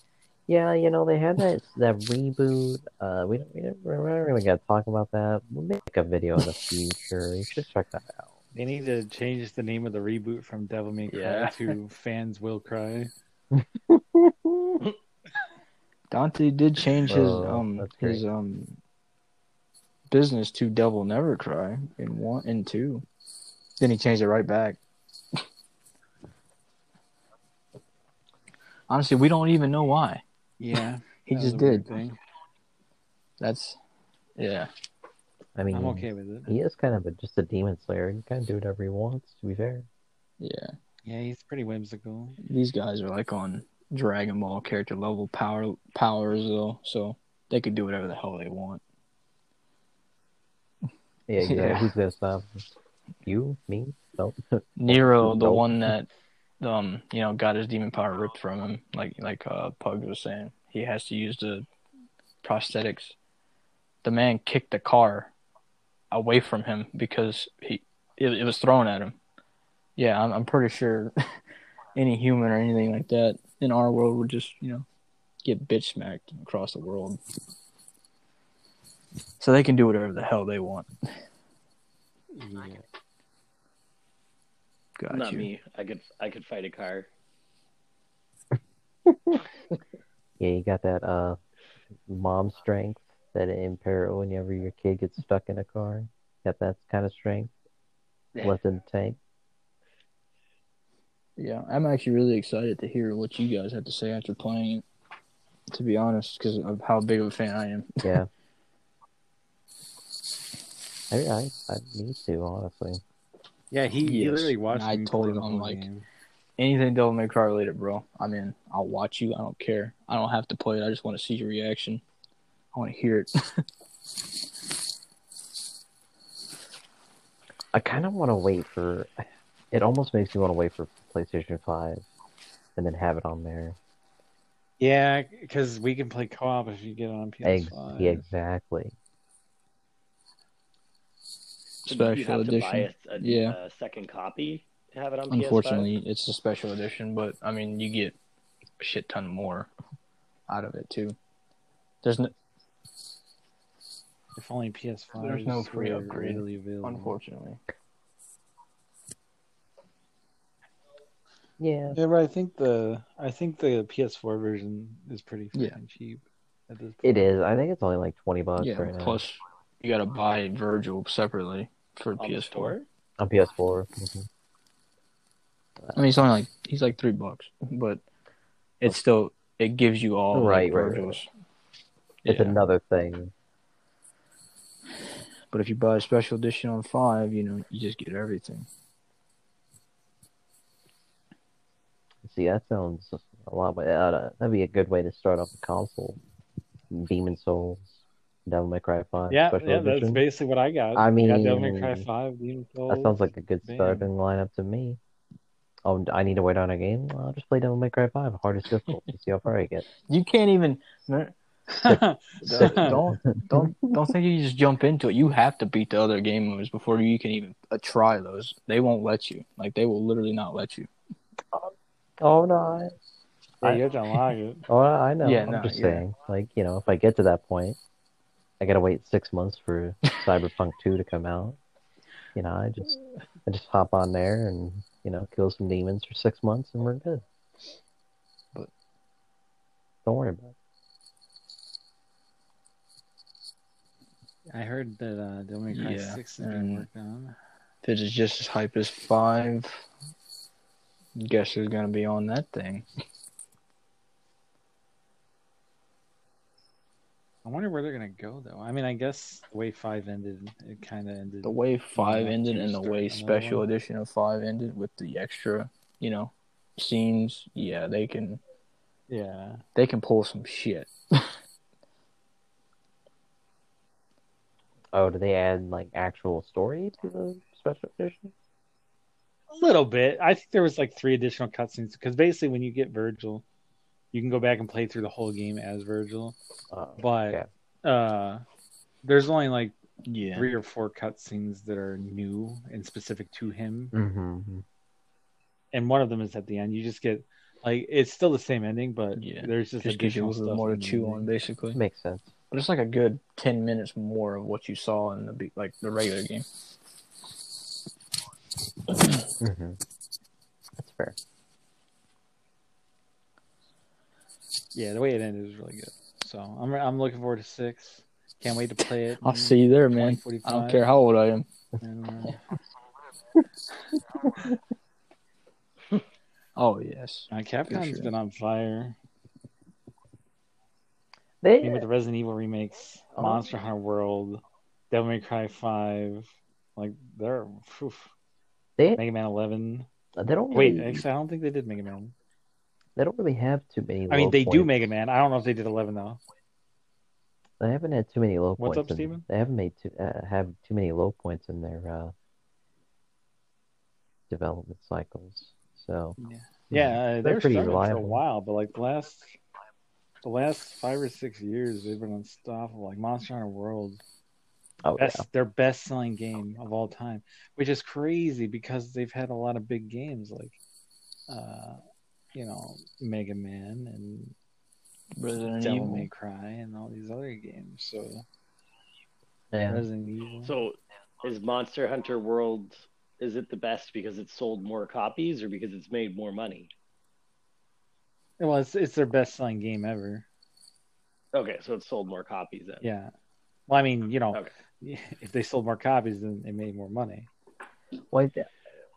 yeah, you know, they had that that reboot. Uh, we don't we don't we're not really gonna talk about that. We'll make a video in the future. You should check that out. They need to change the name of the reboot from Devil May Cry Yeah. to Fans Will Cry. Dante did change his Oh, um his um business to Devil Never Cry in one and two. Then he changed it right back. Honestly, we don't even know why. Yeah, He just was a weird did. Thing. That's yeah. I mean, I'm okay with it. he is kind of a, just a demon slayer. He can kind of do whatever he wants. To be fair. Yeah. Yeah, he's pretty whimsical. These guys are like on Dragon Ball character level power powers though, so they could do whatever the hell they want. Yeah, exactly. Yeah. Who's gonna stop? You? Me? No. Nero, the Nope. one that um, you know, got his demon power ripped from him, like like uh Pug was saying. He has to use the prosthetics. The man kicked the car away from him because he it, it was thrown at him. Yeah, I'm I'm pretty sure any human or anything like that in our world would just, you know, get bitch smacked across the world. So they can do whatever the hell they want. Yeah. Got Not you. me. I could I could fight a car. Yeah, you got that uh mom strength that impair whenever your kid gets stuck in a car. Got that kind of strength left in the tank. Yeah, I'm actually really excited to hear what you guys have to say after playing it. To be honest, because of how big of a fan I am. Yeah. I, I, I need to, honestly. Yeah, he, he Yes, literally watched. and I me told play him, the I'm whole like- game. Anything Devil May Cry related, bro. I'm in. I'll watch you. I don't care. I don't have to play it. I just want to see your reaction. I want to hear it. I kind of want to wait for. It almost makes me want to wait for PlayStation 5 and then have it on there. Yeah, because we can play co-op if you get it on PS5. yeah, exactly. So you Special have to edition. buy a, a, Yeah. a second copy to have it on Unfortunately, it's a special edition, but I mean, you get a shit ton more out of it too. There's no, If only PS5. There's no free were upgrade, readily available. unfortunately. Yeah. Yeah, but I think the I think the PS4 version is pretty Yeah. cheap at this point. It is. I think it's only like 20 bucks Yeah. right now Plus, you got to buy Vergil separately for PS5 on the PS4. on PS4. Mhm. I mean, he's only like he's like three bucks, but it's still it gives you all Right, like, right, right, Vergils. It's Yeah. another thing. But if you buy a special edition on five, you know you just get everything. See, that sounds a lot. But uh, that'd be a good way to start off the console. Demon's Souls, Devil May Cry 5 Yeah, special yeah, that's basically what I got. I I got Devil May Cry 5, Demon's Souls. That sounds like a good Bam. starting lineup to me. Oh, I need to wait on a game. I'll just play Devil May Cry 5, hardest difficulty. To see how far I get. You can't even don't don't don't think you just jump into it. You have to beat the other game modes before you can even uh, try those. They won't let you. Like they will literally not let you. Oh no! yeah, you have to unlock it. Oh, I know. Yeah, I'm no, just yeah. saying. Like, you know, if I get to that point, I gotta wait six months for Cyberpunk 2 to come out. You know, I just I just hop on there and you know kill some demons for six months and we're good. But- don't worry about it. I heard that uh, Devil May Cry Yeah, 6 is being worked on. If it is just as hype as five, guess who's gonna be on that thing? I wonder where they're gonna go though. I mean, I guess the way five ended, it kind of ended. The way five Yeah, ended and the way special one. edition of five ended with the extra, you know, scenes. Yeah, they can Yeah, they can pull some shit. Oh, do they add like actual story to the special edition? a little bit. I think there was like three additional cutscenes because basically, when you get Vergil, you can go back and play through the whole game as Vergil. Oh, But okay. uh, there's only like Yeah. three or four cutscenes that are new and specific to him, Mm-hmm. and one of them is at the end. You just get like it's still the same ending, but Yeah, there's just, Just gives you a additional little stuff more to in the chew on, basically. Makes sense. But it's like a good ten minutes more of what you saw in the like the regular game. Mm-hmm. That's fair. Yeah, the way it ended was really good. So I'm I'm looking forward to six. Can't wait to play it. I'll see you there, man. I don't care how old I am. And, uh, Oh yes. uh, Capcom's sure. been on fire. I They mean, with the Resident Evil remakes, Oh. Monster Hunter World, Devil May Cry Five, like they're phew, they Mega Man Eleven. they don't Wait, really, actually, I don't think they did Mega Man. they don't really have too many. I mean, they do. Mega Man. I don't know if they did Eleven though. They haven't had too many low What's points. up, Steven? They haven't made too uh, have too many low points in their uh, development cycles. So Yeah, uh, They're they were pretty struggling for a while, but like the last, the last five or six years, they've been unstoppable. Like Monster Hunter World, oh best yeah, their best selling game of all time, which is crazy because they've had a lot of big games like, uh, you know, Mega Man and Resident Devil Evil. May Cry and all these other games. So yeah. Resident Evil. So, is Monster Hunter World is it the best because it's sold more copies or because it's made more money? Well, it's it's their best selling game ever. Okay, so it sold more copies then. Yeah. Well, I mean, you know, Okay. if they sold more copies, then they made more money. Well, I-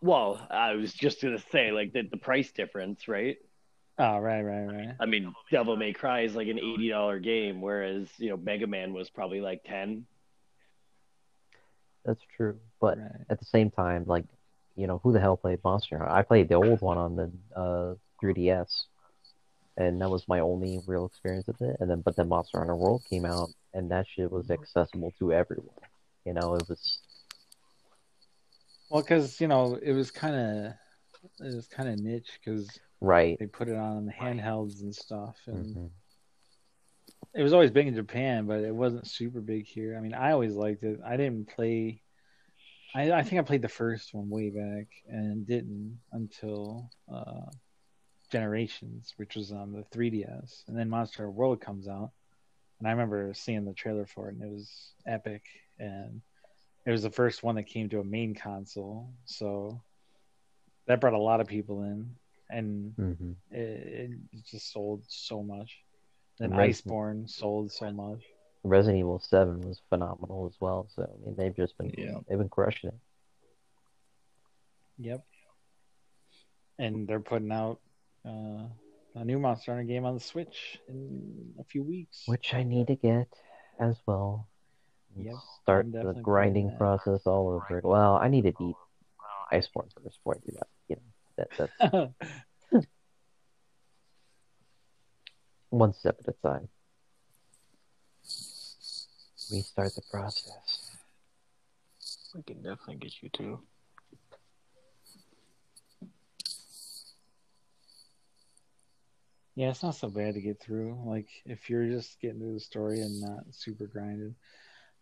Well, I was just gonna say like the, the price difference, right? Oh, right, right, right. I mean, Devil May Cry is like an eighty dollar game, whereas you know Mega Man was probably like ten. that's true. But right. at the same time, like you know, who the hell played Monster Hunter? I played the old one on the uh, 3DS, and that was my only real experience with it. And then, but then Monster Hunter World came out, and that shit was accessible to everyone. You know, it was Well, because you know it was kind of it was kind of niche because right. they put it on handhelds and stuff, and Mhm. it was always big in Japan, but it wasn't super big here. I mean, I always liked it. I didn't play. I I think I played the first one way back and didn't until uh, Generations, which was on the 3DS, and then Monster World comes out, and I remember seeing the trailer for it, and it was epic, and it was the first one that came to a main console, so that brought a lot of people in, and Mhm. it, it just sold so much. Res- Iceborne sold so much. Resident Evil Seven was phenomenal as well. So I mean, they've just been Yeah. they've been crushing it. Yep. And they're putting out uh, a new Monster Hunter game on the Switch in a few weeks. which I need to get as well. Yep, Start the grinding process all over. again. Well, I need to beat Iceborne first before I do that. You know, that that's one step at a time. Restart the process. We can definitely get you too. Yeah, it's not so bad to get through. Like if you're just getting through the story and not super grinded.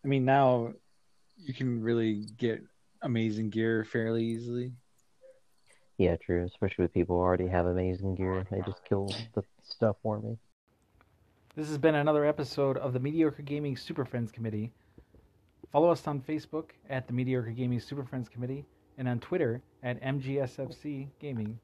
I mean, now you can really get amazing gear fairly easily. Yeah, true. Especially with people who already have amazing gear, they just kill the stuff for me. This has been another episode of the Mediocre Gaming Super Friends Committee. Follow us on Facebook at the Mediocre Gaming Super Friends Committee and on Twitter at MGSFC Gaming.